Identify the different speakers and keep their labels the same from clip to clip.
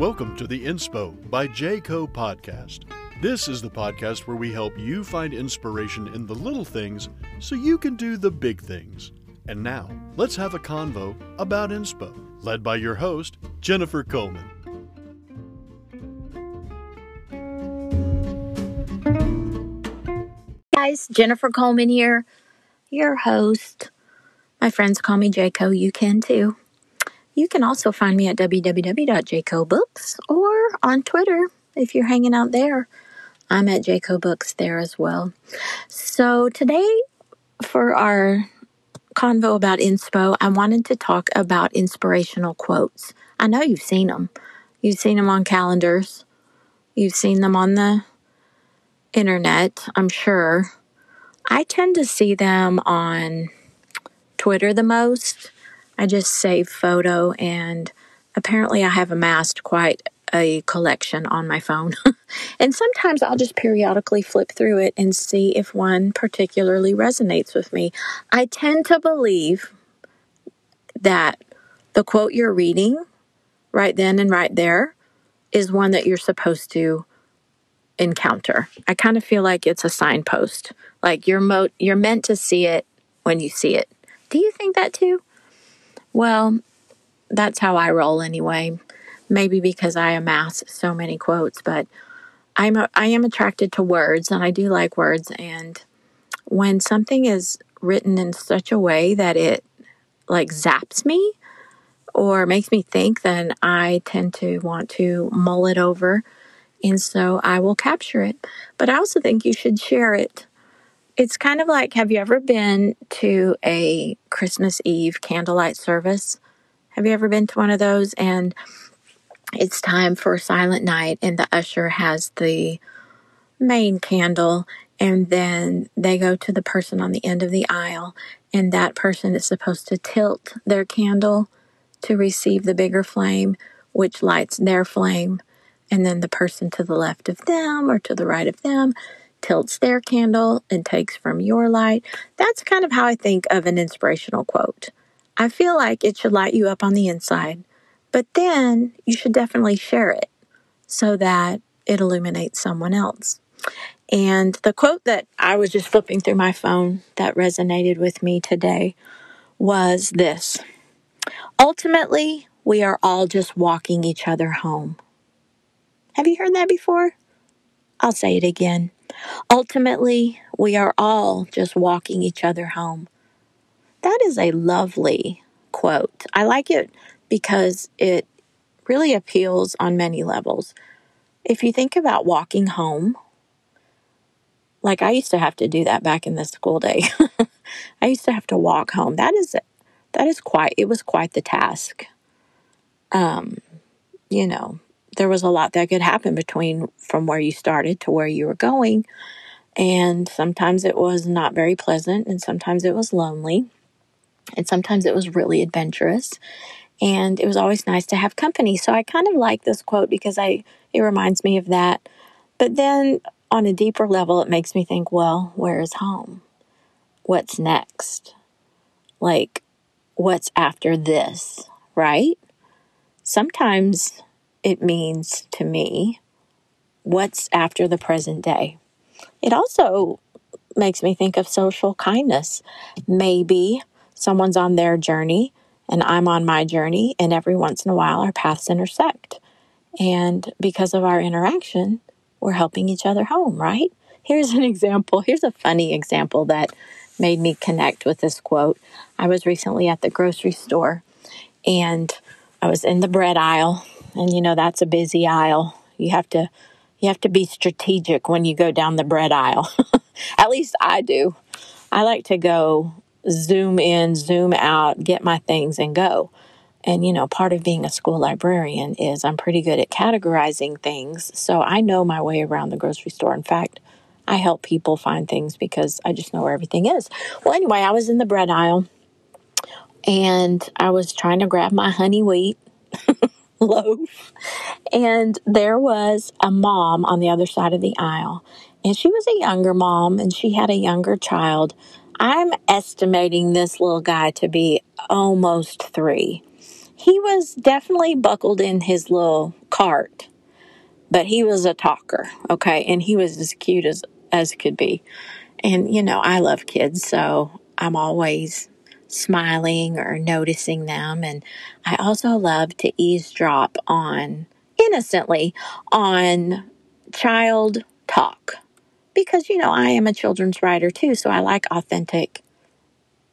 Speaker 1: Welcome to the Inspo by Jayco podcast. This is the podcast where we help you find inspiration in the little things so you can do the big things. And now, let's have a convo about Inspo, led by your host, Jennifer Coleman.
Speaker 2: guys, Jennifer Coleman here, your host. My friends call me Jayco. You can too. You can also find me at www.jaycobooks or on Twitter if you're hanging out there. I'm at Jayco Books there as well. So today, for our convo about inspo, I wanted to talk about inspirational quotes. I know you've seen them. You've seen them on calendars. You've seen them on the internet, I'm sure. I tend to see them on Twitter the most. I just save photo, and apparently, I have amassed quite a collection on my phone. and sometimes I'll just periodically flip through it and see if one particularly resonates with me. I tend to believe that the quote you're reading right then and right there is one that you're supposed to encounter. I kind of feel like it's a signpost. Like you're mo- you're meant to see it when you see it. Do you think that too? Well, that's how I roll anyway. Maybe because I amass so many quotes, but I'm a, I am attracted to words and I do like words and when something is written in such a way that it like zaps me or makes me think, then I tend to want to mull it over and so I will capture it. But I also think you should share it. It's kind of like have you ever been to a Christmas Eve candlelight service? Have you ever been to one of those? And it's time for silent night, and the usher has the main candle, and then they go to the person on the end of the aisle, and that person is supposed to tilt their candle to receive the bigger flame, which lights their flame and then the person to the left of them or to the right of them tilts their candle and takes from your light. That's kind of how I think of an inspirational quote. I feel like it should light you up on the inside, but then you should definitely share it so that it illuminates someone else. And the quote that I was just flipping through my phone that resonated with me today was this Ultimately, we are all just walking each other home. Have you heard that before? I'll say it again. Ultimately, we are all just walking each other home. That is a lovely quote. I like it because it really appeals on many levels. If you think about walking home, like I used to have to do that back in the school day. I used to have to walk home. That is that is quite it was quite the task. Um, you know, there was a lot that could happen between from where you started to where you were going. And sometimes it was not very pleasant, and sometimes it was lonely, and sometimes it was really adventurous. And it was always nice to have company. So I kind of like this quote because I it reminds me of that. But then on a deeper level, it makes me think, well, where is home? What's next? Like, what's after this, right? Sometimes it means to me what's after the present day. It also makes me think of social kindness. Maybe someone's on their journey and I'm on my journey, and every once in a while our paths intersect. And because of our interaction, we're helping each other home, right? Here's an example. Here's a funny example that made me connect with this quote. I was recently at the grocery store and I was in the bread aisle and you know that's a busy aisle. You have to you have to be strategic when you go down the bread aisle. At least I do. I like to go zoom in, zoom out, get my things and go. And you know, part of being a school librarian is I'm pretty good at categorizing things. So I know my way around the grocery store. In fact, I help people find things because I just know where everything is. Well, anyway, I was in the bread aisle and I was trying to grab my honey wheat loaf. And there was a mom on the other side of the aisle. And she was a younger mom and she had a younger child. I'm estimating this little guy to be almost three. he was definitely buckled in his little cart, but he was a talker, okay? And he was as cute as, as could be. And, you know, I love kids, so I'm always smiling or noticing them. And I also love to eavesdrop on, innocently, on child talk. Because, you know, I am a children's writer too, so I like authentic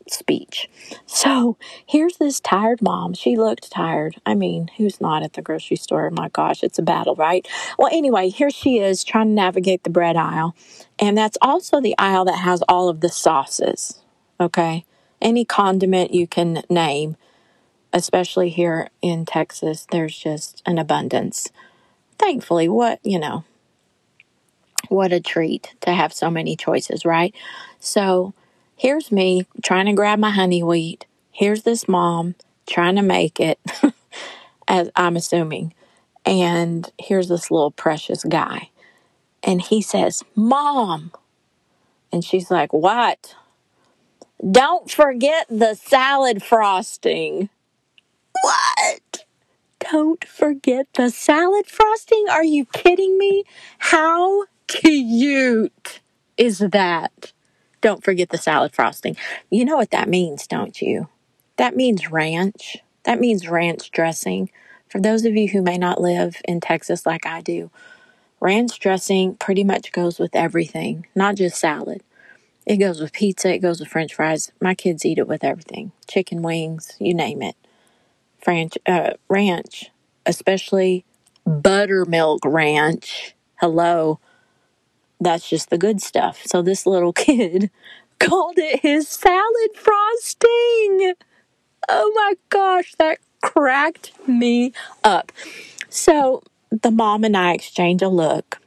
Speaker 2: speech. So here's this tired mom. She looked tired. I mean, who's not at the grocery store? My gosh, it's a battle, right? Well, anyway, here she is trying to navigate the bread aisle. And that's also the aisle that has all of the sauces. Okay. Any condiment you can name, especially here in Texas, there's just an abundance. Thankfully, what, you know, what a treat to have so many choices, right? So, here's me trying to grab my honey wheat. Here's this mom trying to make it, as I'm assuming. And here's this little precious guy. And he says, Mom. And she's like, What? Don't forget the salad frosting. What? Don't forget the salad frosting? Are you kidding me? How cute is that? Don't forget the salad frosting. You know what that means, don't you? That means ranch. That means ranch dressing. For those of you who may not live in Texas like I do, ranch dressing pretty much goes with everything, not just salad. It goes with pizza, it goes with french fries. My kids eat it with everything chicken wings, you name it. French, uh, ranch, especially buttermilk ranch. Hello that's just the good stuff. So this little kid called it his salad frosting. Oh my gosh, that cracked me up. So the mom and I exchange a look.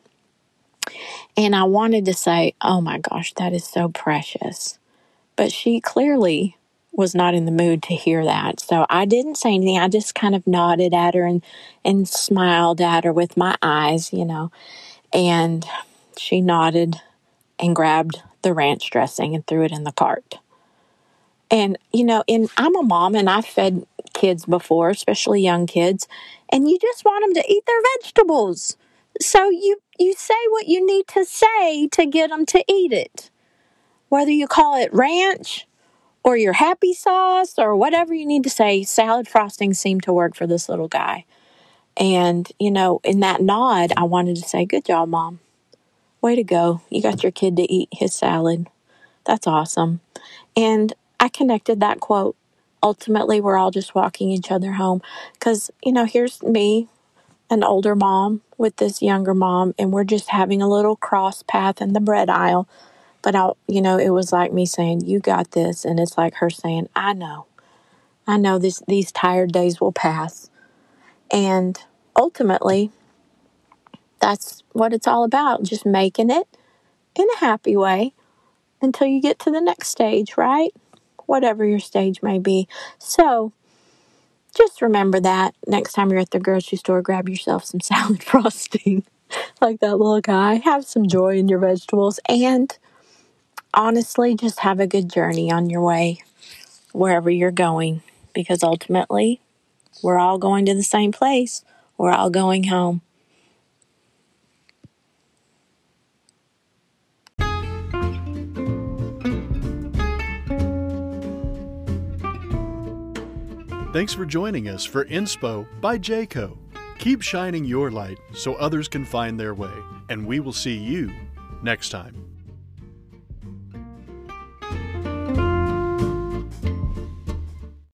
Speaker 2: And I wanted to say, oh my gosh, that is so precious. But she clearly was not in the mood to hear that. So I didn't say anything. I just kind of nodded at her and, and smiled at her with my eyes, you know. And she nodded and grabbed the ranch dressing and threw it in the cart. And you know, and I'm a mom and I've fed kids before, especially young kids, and you just want them to eat their vegetables. So you you say what you need to say to get them to eat it. Whether you call it ranch or your happy sauce or whatever you need to say, salad frosting seemed to work for this little guy. And, you know, in that nod, I wanted to say, Good job, mom. Way to go. You got your kid to eat his salad. That's awesome. And I connected that quote. Ultimately, we're all just walking each other home because, you know, here's me, an older mom with this younger mom, and we're just having a little cross path in the bread aisle. But I, you know, it was like me saying, "You got this," and it's like her saying, "I know, I know this. These tired days will pass." And ultimately, that's what it's all about. Just making it in a happy way until you get to the next stage, right? Whatever your stage may be. So, just remember that next time you're at the grocery store, grab yourself some salad frosting like that little guy. Have some joy in your vegetables and honestly, just have a good journey on your way wherever you're going because ultimately, we're all going to the same place. We're all going home.
Speaker 1: Thanks for joining us for Inspo by Jayco. Keep shining your light so others can find their way, and we will see you next time.